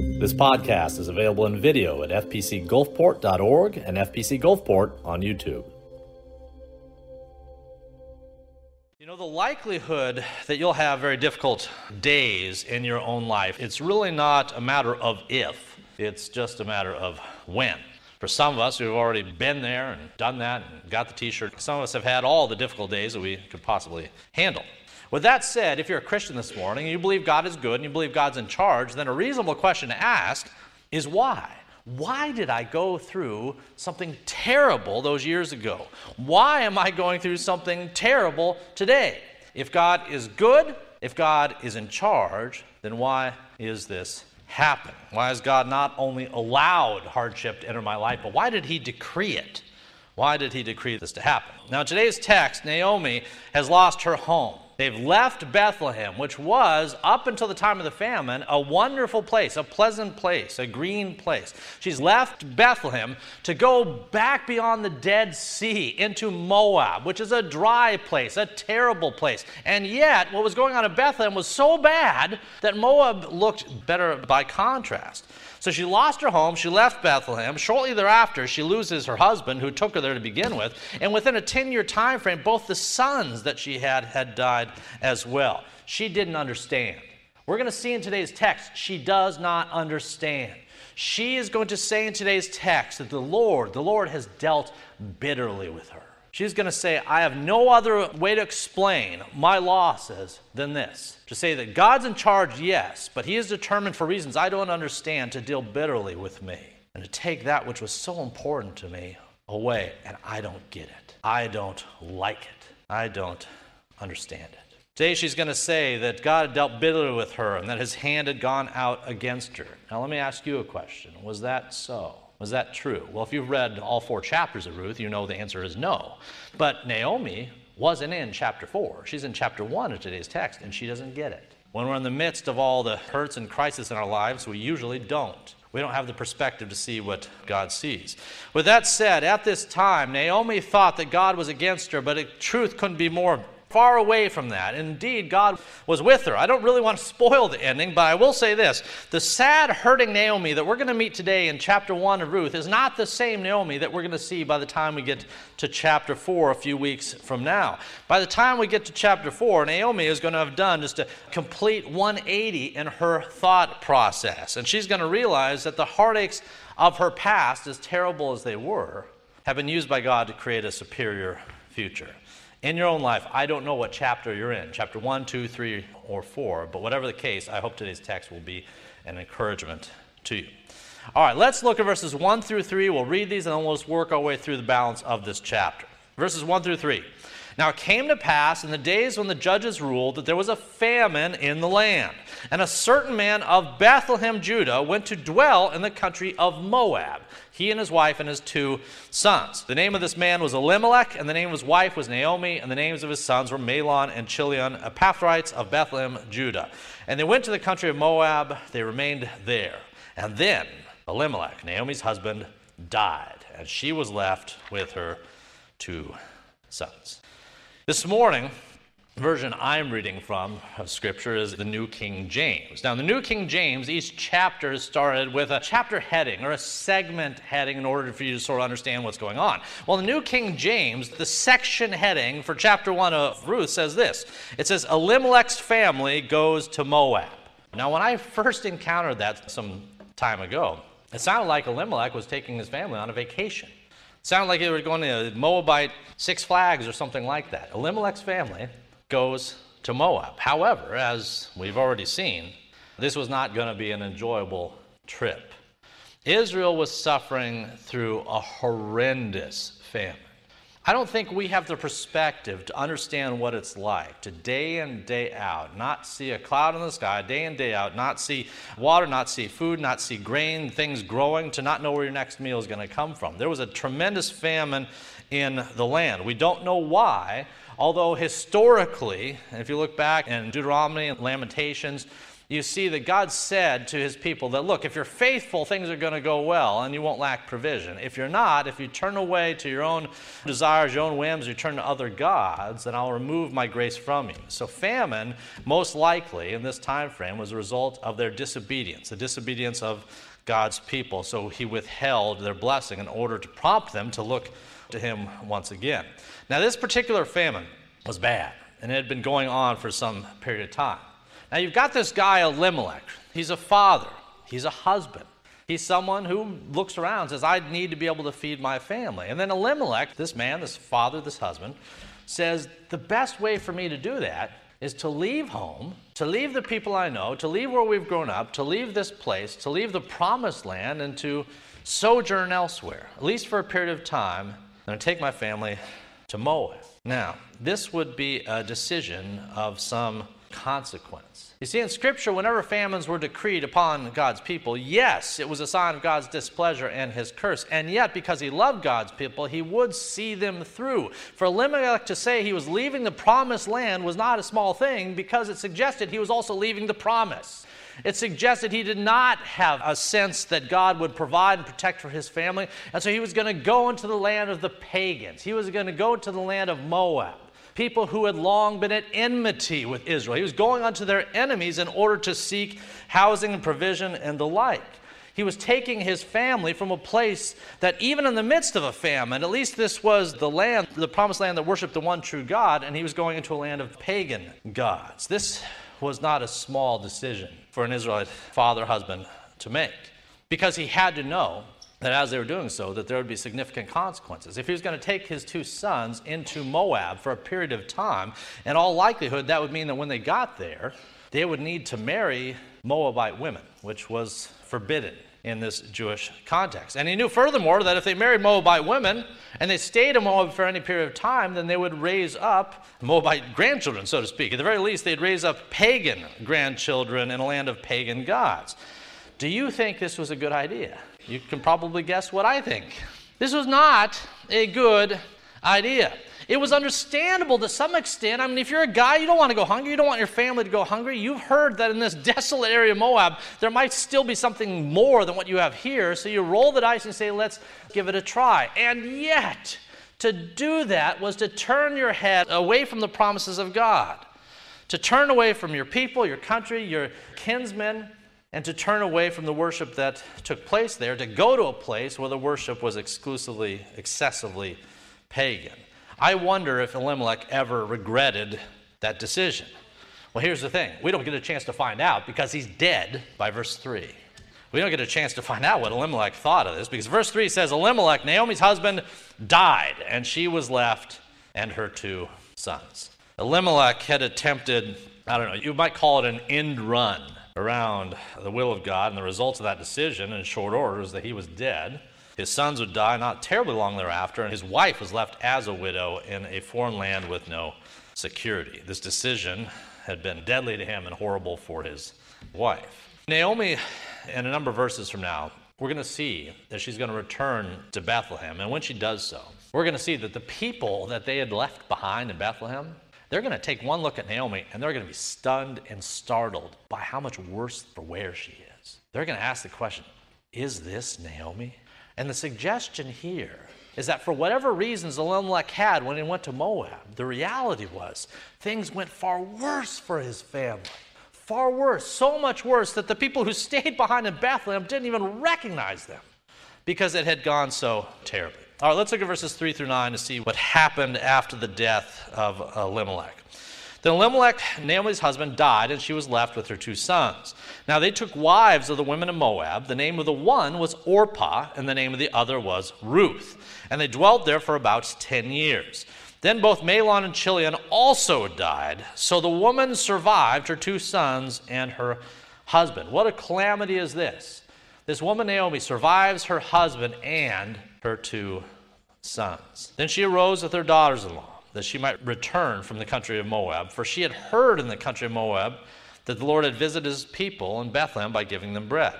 This podcast is available in video at fpcgulfport.org and FPC Gulfport on YouTube. You know, the likelihood that you'll have very difficult days in your own life, it's really not a matter of if, it's just a matter of when. For some of us who've already been there and done that and got the t shirt, some of us have had all the difficult days that we could possibly handle. With that said, if you're a Christian this morning and you believe God is good and you believe God's in charge, then a reasonable question to ask is why? Why did I go through something terrible those years ago? Why am I going through something terrible today? If God is good, if God is in charge, then why is this happening? Why has God not only allowed hardship to enter my life, but why did He decree it? Why did He decree this to happen? Now, today's text, Naomi has lost her home. They've left Bethlehem, which was, up until the time of the famine, a wonderful place, a pleasant place, a green place. She's left Bethlehem to go back beyond the Dead Sea into Moab, which is a dry place, a terrible place. And yet, what was going on in Bethlehem was so bad that Moab looked better by contrast. So she lost her home, she left Bethlehem. Shortly thereafter, she loses her husband, who took her there to begin with. And within a 10 year time frame, both the sons that she had had died as well. She didn't understand. We're going to see in today's text, she does not understand. She is going to say in today's text that the Lord, the Lord has dealt bitterly with her. She's going to say, I have no other way to explain my losses than this. To say that God's in charge, yes, but He is determined for reasons I don't understand to deal bitterly with me and to take that which was so important to me away, and I don't get it. I don't like it. I don't understand it. Today she's going to say that God had dealt bitterly with her and that His hand had gone out against her. Now, let me ask you a question Was that so? Was that true? Well, if you've read all four chapters of Ruth, you know the answer is no. But Naomi wasn't in chapter four. She's in chapter one of today's text, and she doesn't get it. When we're in the midst of all the hurts and crisis in our lives, we usually don't. We don't have the perspective to see what God sees. With that said, at this time, Naomi thought that God was against her, but truth couldn't be more far away from that. Indeed, God was with her. I don't really want to spoil the ending, but I will say this. The sad, hurting Naomi that we're going to meet today in chapter 1 of Ruth is not the same Naomi that we're going to see by the time we get to chapter 4 a few weeks from now. By the time we get to chapter 4, Naomi is going to have done just a complete 180 in her thought process. And she's going to realize that the heartaches of her past, as terrible as they were, have been used by God to create a superior future in your own life, I don't know what chapter you're in, chapter one, two, three, or 4, but whatever the case, I hope today's text will be an encouragement to you. All right, let's look at verses 1 through 3. We'll read these and then we'll just work our way through the balance of this chapter. Verses 1 through 3. Now it came to pass in the days when the judges ruled that there was a famine in the land. And a certain man of Bethlehem, Judah, went to dwell in the country of Moab, he and his wife and his two sons. The name of this man was Elimelech, and the name of his wife was Naomi, and the names of his sons were Mahlon and Chilion, Ephrathites of Bethlehem, Judah. And they went to the country of Moab, they remained there. And then Elimelech, Naomi's husband, died, and she was left with her two sons. This morning, the version I'm reading from of Scripture is the New King James. Now, the New King James, each chapter started with a chapter heading or a segment heading in order for you to sort of understand what's going on. Well, the New King James, the section heading for chapter 1 of Ruth says this it says, Elimelech's family goes to Moab. Now, when I first encountered that some time ago, it sounded like Elimelech was taking his family on a vacation. Sounded like they were going to Moabite Six Flags or something like that. Elimelech's family goes to Moab. However, as we've already seen, this was not going to be an enjoyable trip. Israel was suffering through a horrendous famine. I don't think we have the perspective to understand what it's like to day in, day out, not see a cloud in the sky, day in, day out, not see water, not see food, not see grain, things growing, to not know where your next meal is going to come from. There was a tremendous famine in the land. We don't know why, although historically, if you look back in Deuteronomy and Lamentations, you see that God said to his people that, look, if you're faithful, things are going to go well and you won't lack provision. If you're not, if you turn away to your own desires, your own whims, you turn to other gods, then I'll remove my grace from you. So famine, most likely in this time frame, was a result of their disobedience, the disobedience of God's people. So he withheld their blessing in order to prompt them to look to him once again. Now, this particular famine was bad, and it had been going on for some period of time. Now you've got this guy, Elimelech. He's a father, he's a husband. He's someone who looks around and says, I need to be able to feed my family. And then Elimelech, this man, this father, this husband, says, The best way for me to do that is to leave home, to leave the people I know, to leave where we've grown up, to leave this place, to leave the promised land, and to sojourn elsewhere, at least for a period of time. To take my family to Moab. Now, this would be a decision of some consequence. You see, in Scripture, whenever famines were decreed upon God's people, yes, it was a sign of God's displeasure and his curse. And yet, because he loved God's people, he would see them through. For Elimelech to say he was leaving the promised land was not a small thing because it suggested he was also leaving the promise. It suggested he did not have a sense that God would provide and protect for his family. And so he was going to go into the land of the pagans. He was going to go to the land of Moab people who had long been at enmity with Israel. He was going unto their enemies in order to seek housing and provision and the like. He was taking his family from a place that, even in the midst of a famine, at least this was the land, the promised land that worshiped the one true God, and he was going into a land of pagan gods. This was not a small decision for an Israelite father husband to make because he had to know that as they were doing so, that there would be significant consequences. If he was going to take his two sons into Moab for a period of time, in all likelihood, that would mean that when they got there, they would need to marry Moabite women, which was forbidden in this Jewish context. And he knew furthermore that if they married Moabite women and they stayed in Moab for any period of time, then they would raise up Moabite grandchildren, so to speak. At the very least, they'd raise up pagan grandchildren in a land of pagan gods. Do you think this was a good idea? You can probably guess what I think. This was not a good idea. It was understandable to some extent. I mean, if you're a guy, you don't want to go hungry, you don't want your family to go hungry. You've heard that in this desolate area of Moab, there might still be something more than what you have here. So you roll the dice and say, let's give it a try. And yet, to do that was to turn your head away from the promises of God, to turn away from your people, your country, your kinsmen, and to turn away from the worship that took place there to go to a place where the worship was exclusively, excessively pagan. I wonder if Elimelech ever regretted that decision. Well, here's the thing we don't get a chance to find out because he's dead by verse 3. We don't get a chance to find out what Elimelech thought of this because verse 3 says Elimelech, Naomi's husband, died, and she was left and her two sons. Elimelech had attempted, I don't know, you might call it an end run around the will of God, and the results of that decision in short order is that he was dead. His sons would die not terribly long thereafter, and his wife was left as a widow in a foreign land with no security. This decision had been deadly to him and horrible for his wife. Naomi, in a number of verses from now, we're going to see that she's going to return to Bethlehem. And when she does so, we're going to see that the people that they had left behind in Bethlehem, they're going to take one look at Naomi and they're going to be stunned and startled by how much worse for wear she is. They're going to ask the question Is this Naomi? And the suggestion here is that for whatever reasons Elimelech had when he went to Moab, the reality was things went far worse for his family. Far worse, so much worse that the people who stayed behind in Bethlehem didn't even recognize them because it had gone so terribly. All right, let's look at verses 3 through 9 to see what happened after the death of Elimelech. Then Elimelech, Naomi's husband, died, and she was left with her two sons. Now they took wives of the women of Moab. The name of the one was Orpah, and the name of the other was Ruth. And they dwelt there for about ten years. Then both Mahlon and Chilion also died. So the woman survived her two sons and her husband. What a calamity is this! This woman, Naomi, survives her husband and her two sons. Then she arose with her daughters in law, that she might return from the country of Moab, for she had heard in the country of Moab that the Lord had visited his people in Bethlehem by giving them bread.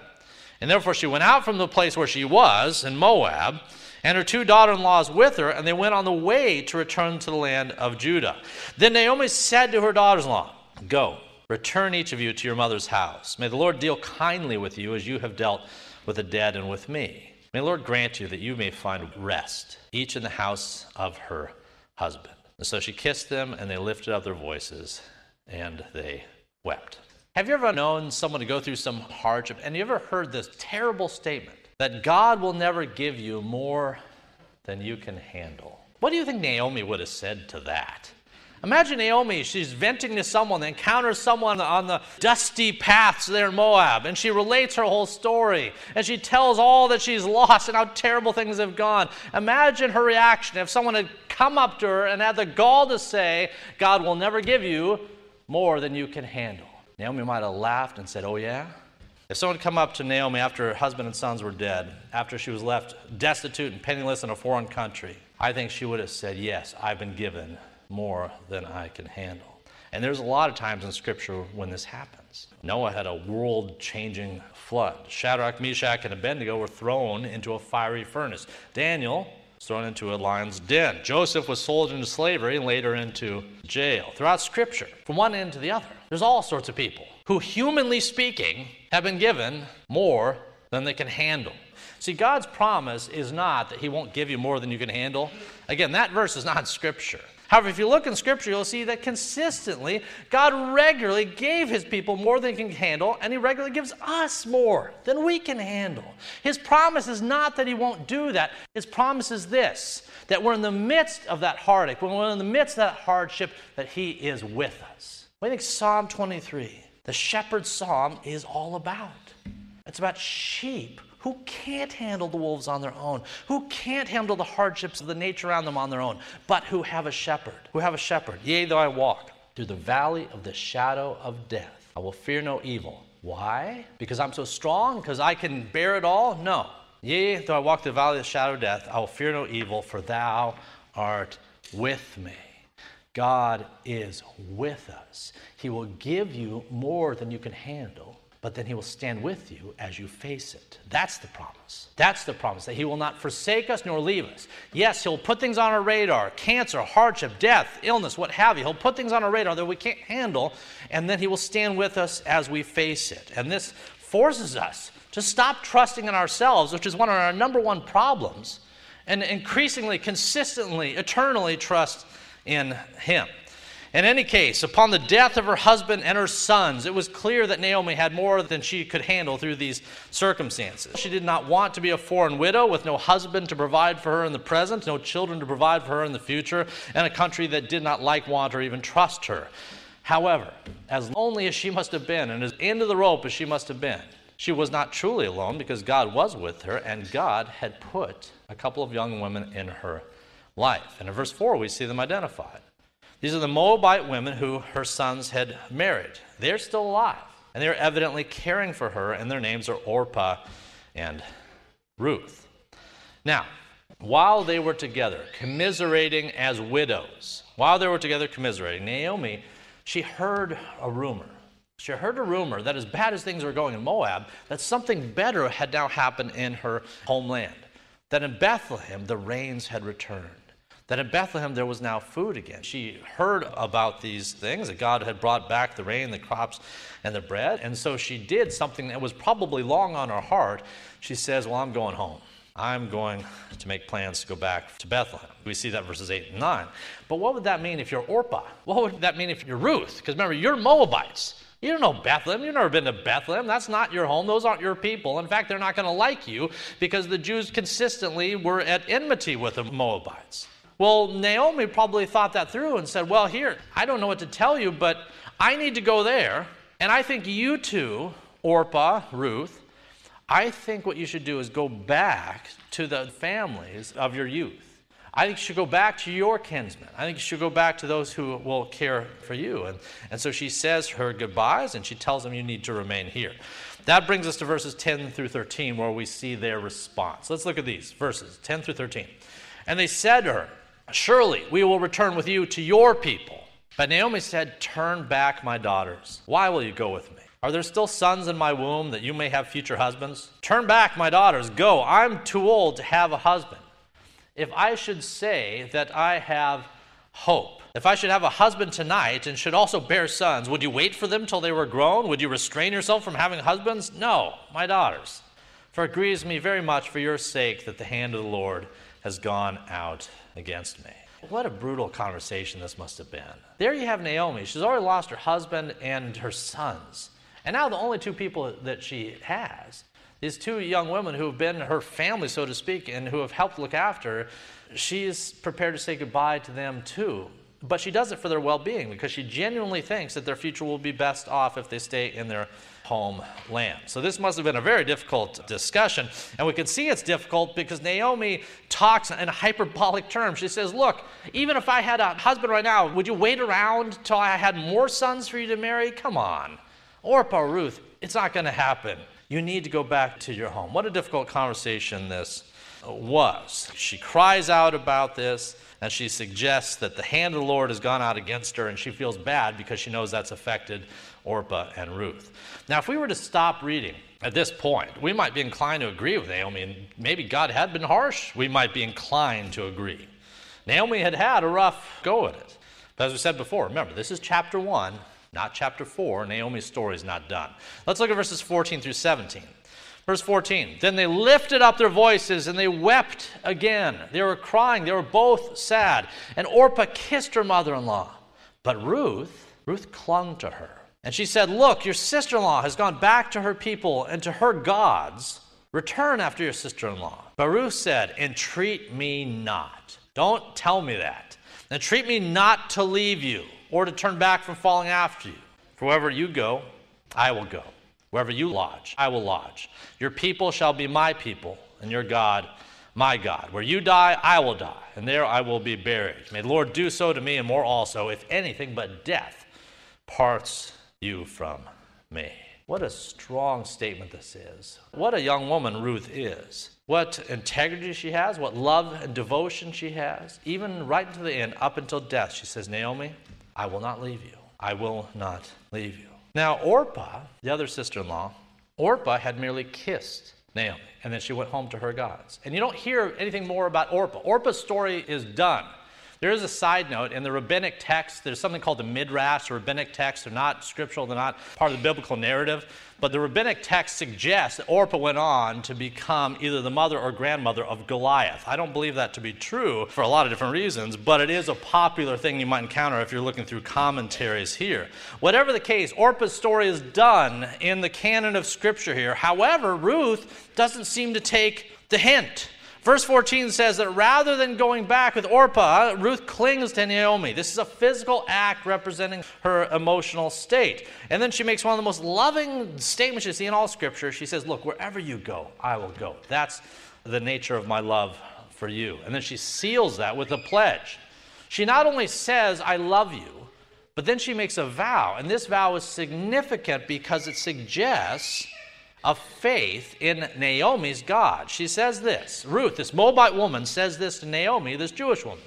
And therefore she went out from the place where she was in Moab, and her two daughter in laws with her, and they went on the way to return to the land of Judah. Then Naomi said to her daughters in law, Go, Return each of you to your mother's house. May the Lord deal kindly with you as you have dealt with the dead and with me. May the Lord grant you that you may find rest, each in the house of her husband. And so she kissed them, and they lifted up their voices, and they wept. Have you ever known someone to go through some hardship, and you ever heard this terrible statement that God will never give you more than you can handle? What do you think Naomi would have said to that? Imagine Naomi, she's venting to someone, encounters someone on the dusty paths there in Moab, and she relates her whole story, and she tells all that she's lost and how terrible things have gone. Imagine her reaction if someone had come up to her and had the gall to say, God will never give you more than you can handle. Naomi might have laughed and said, Oh, yeah? If someone had come up to Naomi after her husband and sons were dead, after she was left destitute and penniless in a foreign country, I think she would have said, Yes, I've been given more than I can handle. And there's a lot of times in Scripture when this happens. Noah had a world changing flood. Shadrach, Meshach, and Abednego were thrown into a fiery furnace. Daniel was thrown into a lion's den. Joseph was sold into slavery and later into jail. Throughout Scripture, from one end to the other, there's all sorts of people who, humanly speaking, have been given more than they can handle. See, God's promise is not that He won't give you more than you can handle. Again, that verse is not Scripture. However, if you look in Scripture, you'll see that consistently God regularly gave His people more than they can handle, and He regularly gives us more than we can handle. His promise is not that He won't do that. His promise is this that we're in the midst of that heartache, when we're in the midst of that hardship, that He is with us. I think Psalm 23, the shepherd's psalm, is all about. It's about sheep who can't handle the wolves on their own, who can't handle the hardships of the nature around them on their own, but who have a shepherd, who have a shepherd. Yea, though I walk through the valley of the shadow of death, I will fear no evil. Why? Because I'm so strong? Because I can bear it all? No. Yea, though I walk through the valley of the shadow of death, I will fear no evil, for thou art with me. God is with us. He will give you more than you can handle but then he will stand with you as you face it. That's the promise. That's the promise that he will not forsake us nor leave us. Yes, he'll put things on our radar cancer, hardship, death, illness, what have you. He'll put things on our radar that we can't handle, and then he will stand with us as we face it. And this forces us to stop trusting in ourselves, which is one of our number one problems, and increasingly, consistently, eternally trust in him. In any case, upon the death of her husband and her sons, it was clear that Naomi had more than she could handle through these circumstances. She did not want to be a foreign widow with no husband to provide for her in the present, no children to provide for her in the future, and a country that did not like, want, or even trust her. However, as lonely as she must have been, and as of the rope as she must have been, she was not truly alone because God was with her, and God had put a couple of young women in her life. And in verse 4, we see them identified. These are the Moabite women who her sons had married. They're still alive, and they're evidently caring for her, and their names are Orpah and Ruth. Now, while they were together, commiserating as widows, while they were together commiserating, Naomi, she heard a rumor. She heard a rumor that as bad as things were going in Moab, that something better had now happened in her homeland. That in Bethlehem, the rains had returned that in Bethlehem there was now food again. She heard about these things, that God had brought back the rain, the crops, and the bread. And so she did something that was probably long on her heart. She says, Well, I'm going home. I'm going to make plans to go back to Bethlehem. We see that verses 8 and 9. But what would that mean if you're Orpah? What would that mean if you're Ruth? Because remember, you're Moabites. You don't know Bethlehem. You've never been to Bethlehem. That's not your home. Those aren't your people. In fact, they're not going to like you because the Jews consistently were at enmity with the Moabites. Well, Naomi probably thought that through and said, Well, here, I don't know what to tell you, but I need to go there. And I think you two, Orpah, Ruth, I think what you should do is go back to the families of your youth. I think you should go back to your kinsmen. I think you should go back to those who will care for you. And, and so she says her goodbyes and she tells them you need to remain here. That brings us to verses 10 through 13 where we see their response. Let's look at these verses 10 through 13. And they said to her, Surely we will return with you to your people. But Naomi said, Turn back, my daughters. Why will you go with me? Are there still sons in my womb that you may have future husbands? Turn back, my daughters. Go. I'm too old to have a husband. If I should say that I have hope. If I should have a husband tonight and should also bear sons, would you wait for them till they were grown? Would you restrain yourself from having husbands? No, my daughters. For it grieves me very much for your sake that the hand of the Lord has gone out against me. What a brutal conversation this must have been. There you have Naomi. She's already lost her husband and her sons. And now the only two people that she has, these two young women who have been her family, so to speak, and who have helped look after her, she is prepared to say goodbye to them too. But she does it for their well being because she genuinely thinks that their future will be best off if they stay in their homeland. So this must have been a very difficult discussion. And we can see it's difficult because Naomi talks in hyperbolic terms. She says, Look, even if I had a husband right now, would you wait around till I had more sons for you to marry? Come on. Orpah, Ruth, it's not going to happen. You need to go back to your home. What a difficult conversation this was. She cries out about this and she suggests that the hand of the Lord has gone out against her and she feels bad because she knows that's affected Orpah and Ruth. Now, if we were to stop reading at this point, we might be inclined to agree with Naomi, and maybe God had been harsh. We might be inclined to agree. Naomi had had a rough go at it. But as we said before, remember, this is chapter 1, not chapter 4. Naomi's story is not done. Let's look at verses 14 through 17. Verse 14 Then they lifted up their voices and they wept again. They were crying. They were both sad. And Orpah kissed her mother in law. But Ruth, Ruth clung to her. And she said, Look, your sister in law has gone back to her people and to her gods. Return after your sister in law. But Ruth said, Entreat me not. Don't tell me that. Entreat me not to leave you or to turn back from following after you. For wherever you go, I will go. Wherever you lodge, I will lodge. Your people shall be my people, and your God, my God. Where you die, I will die, and there I will be buried. May the Lord do so to me and more also, if anything but death parts you from me. What a strong statement this is. What a young woman Ruth is. What integrity she has, what love and devotion she has. Even right to the end, up until death, she says, Naomi, I will not leave you. I will not leave you. Now, Orpah, the other sister in law, Orpah had merely kissed Naomi, and then she went home to her gods. And you don't hear anything more about Orpah. Orpah's story is done. There is a side note in the rabbinic text, there's something called the midrash, rabbinic text. They're not scriptural, they're not part of the biblical narrative. But the rabbinic text suggests that Orpah went on to become either the mother or grandmother of Goliath. I don't believe that to be true for a lot of different reasons, but it is a popular thing you might encounter if you're looking through commentaries here. Whatever the case, Orpah's story is done in the canon of Scripture here. However, Ruth doesn't seem to take the hint. Verse 14 says that rather than going back with Orpah, Ruth clings to Naomi. This is a physical act representing her emotional state. And then she makes one of the most loving statements you see in all Scripture. She says, Look, wherever you go, I will go. That's the nature of my love for you. And then she seals that with a pledge. She not only says, I love you, but then she makes a vow. And this vow is significant because it suggests of faith in Naomi's God. She says this Ruth, this Moabite woman, says this to Naomi, this Jewish woman.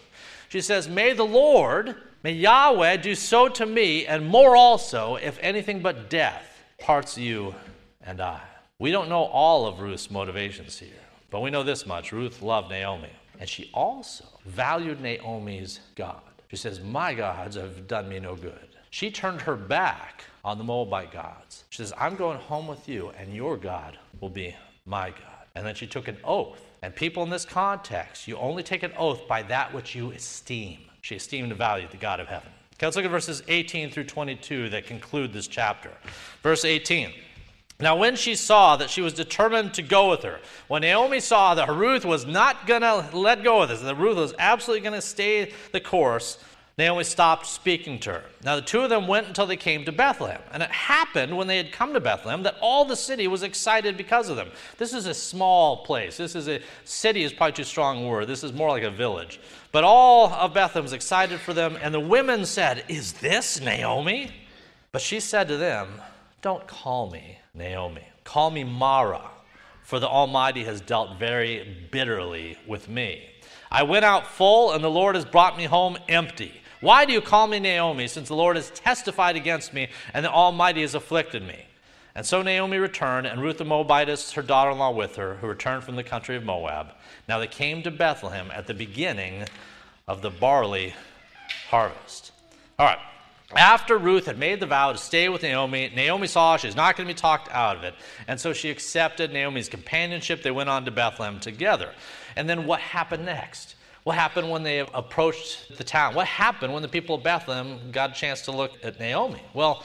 She says, May the Lord, may Yahweh do so to me, and more also, if anything but death parts you and I. We don't know all of Ruth's motivations here, but we know this much Ruth loved Naomi, and she also valued Naomi's God. She says, My gods have done me no good. She turned her back on the Moabite gods. She says, I'm going home with you, and your God will be my God. And then she took an oath. And people in this context, you only take an oath by that which you esteem. She esteemed and valued the God of heaven. Okay, let's look at verses 18 through 22 that conclude this chapter. Verse 18. Now, when she saw that she was determined to go with her, when Naomi saw that Ruth was not going to let go of this, that Ruth was absolutely going to stay the course, Naomi stopped speaking to her. Now the two of them went until they came to Bethlehem. And it happened when they had come to Bethlehem that all the city was excited because of them. This is a small place. This is a city is probably too strong a word. This is more like a village. But all of Bethlehem was excited for them, and the women said, Is this Naomi? But she said to them, Don't call me Naomi. Call me Mara, for the Almighty has dealt very bitterly with me. I went out full, and the Lord has brought me home empty. Why do you call me Naomi, since the Lord has testified against me, and the Almighty has afflicted me? And so Naomi returned, and Ruth the Moabitess, her daughter in law, with her, who returned from the country of Moab. Now they came to Bethlehem at the beginning of the barley harvest. All right. After Ruth had made the vow to stay with Naomi, Naomi saw she's not going to be talked out of it. And so she accepted Naomi's companionship. They went on to Bethlehem together. And then what happened next? What happened when they approached the town? What happened when the people of Bethlehem got a chance to look at Naomi? Well,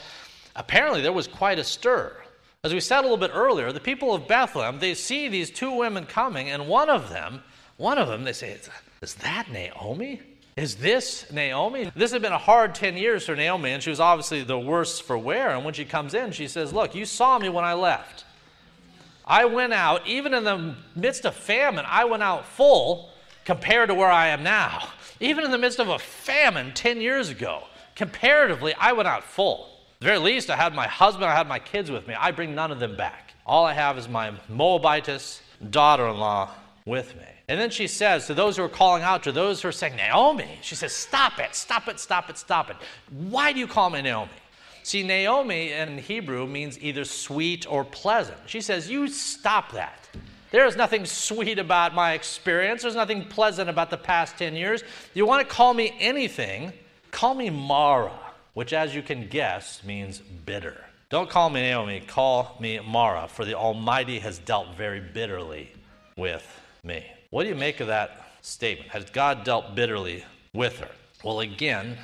apparently there was quite a stir. As we said a little bit earlier, the people of Bethlehem, they see these two women coming, and one of them, one of them, they say, Is that Naomi? Is this Naomi? This had been a hard 10 years for Naomi, and she was obviously the worse for wear. And when she comes in, she says, Look, you saw me when I left. I went out, even in the midst of famine, I went out full compared to where I am now. Even in the midst of a famine 10 years ago, comparatively, I went out full. At the very least, I had my husband, I had my kids with me. I bring none of them back. All I have is my Moabitess daughter in law with me. And then she says to those who are calling out, to those who are saying, Naomi, she says, Stop it, stop it, stop it, stop it. Why do you call me Naomi? See, Naomi in Hebrew means either sweet or pleasant. She says, You stop that. There is nothing sweet about my experience. There's nothing pleasant about the past 10 years. You want to call me anything, call me Mara, which, as you can guess, means bitter. Don't call me Naomi, call me Mara, for the Almighty has dealt very bitterly with me. What do you make of that statement? Has God dealt bitterly with her? Well, again,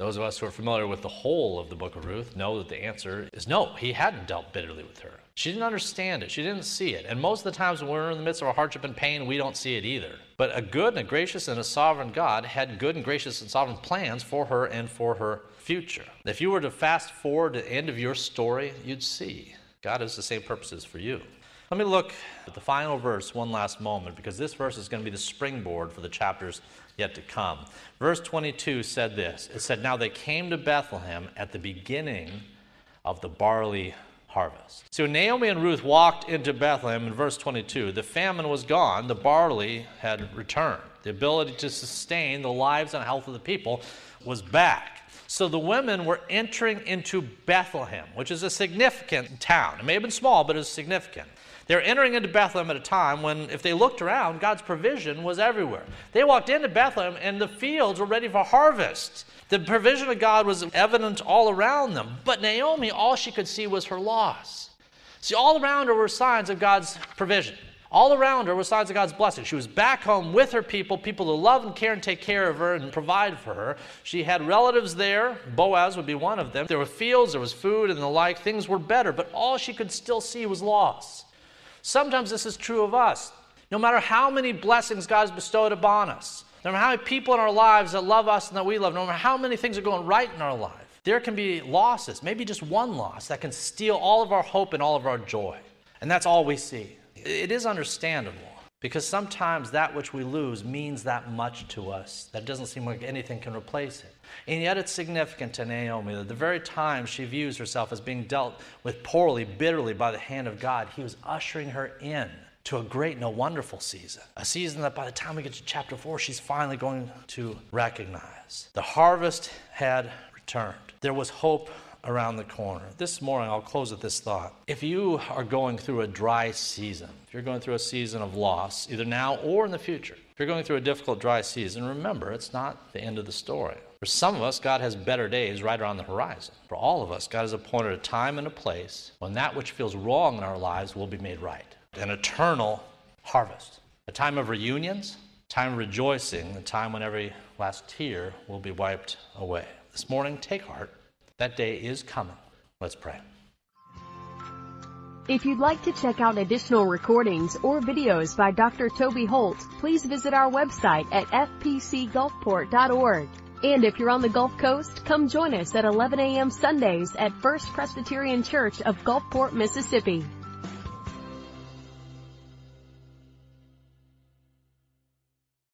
those of us who are familiar with the whole of the book of Ruth know that the answer is no, he hadn't dealt bitterly with her. She didn't understand it. She didn't see it. And most of the times when we're in the midst of a hardship and pain, we don't see it either. But a good and a gracious and a sovereign God had good and gracious and sovereign plans for her and for her future. If you were to fast forward to the end of your story, you'd see God has the same purposes for you. Let me look at the final verse one last moment because this verse is going to be the springboard for the chapters yet to come. Verse 22 said this It said, Now they came to Bethlehem at the beginning of the barley harvest. So Naomi and Ruth walked into Bethlehem in verse 22. The famine was gone, the barley had returned. The ability to sustain the lives and health of the people was back. So the women were entering into Bethlehem, which is a significant town. It may have been small, but it's significant. They're entering into Bethlehem at a time when, if they looked around, God's provision was everywhere. They walked into Bethlehem and the fields were ready for harvest. The provision of God was evident all around them. But Naomi, all she could see was her loss. See, all around her were signs of God's provision. All around her were signs of God's blessing. She was back home with her people, people who love and care and take care of her and provide for her. She had relatives there. Boaz would be one of them. There were fields, there was food and the like. Things were better, but all she could still see was loss. Sometimes this is true of us. No matter how many blessings God has bestowed upon us, no matter how many people in our lives that love us and that we love, no matter how many things are going right in our life, there can be losses, maybe just one loss, that can steal all of our hope and all of our joy. And that's all we see. It is understandable because sometimes that which we lose means that much to us that doesn't seem like anything can replace it. And yet it's significant to Naomi that the very time she views herself as being dealt with poorly, bitterly by the hand of God, he was ushering her in to a great and a wonderful season. A season that by the time we get to chapter 4, she's finally going to recognize. The harvest had returned. There was hope around the corner. This morning, I'll close with this thought. If you are going through a dry season, if you're going through a season of loss, either now or in the future, if you're going through a difficult dry season, remember it's not the end of the story. For some of us, God has better days right around the horizon. For all of us, God has appointed a time and a place when that which feels wrong in our lives will be made right. An eternal harvest, a time of reunions, time of rejoicing, a time when every last tear will be wiped away. This morning, take heart. That day is coming. Let's pray. If you'd like to check out additional recordings or videos by Dr. Toby Holt, please visit our website at fpcgulfport.org. And if you're on the Gulf Coast, come join us at 11 a.m. Sundays at First Presbyterian Church of Gulfport, Mississippi.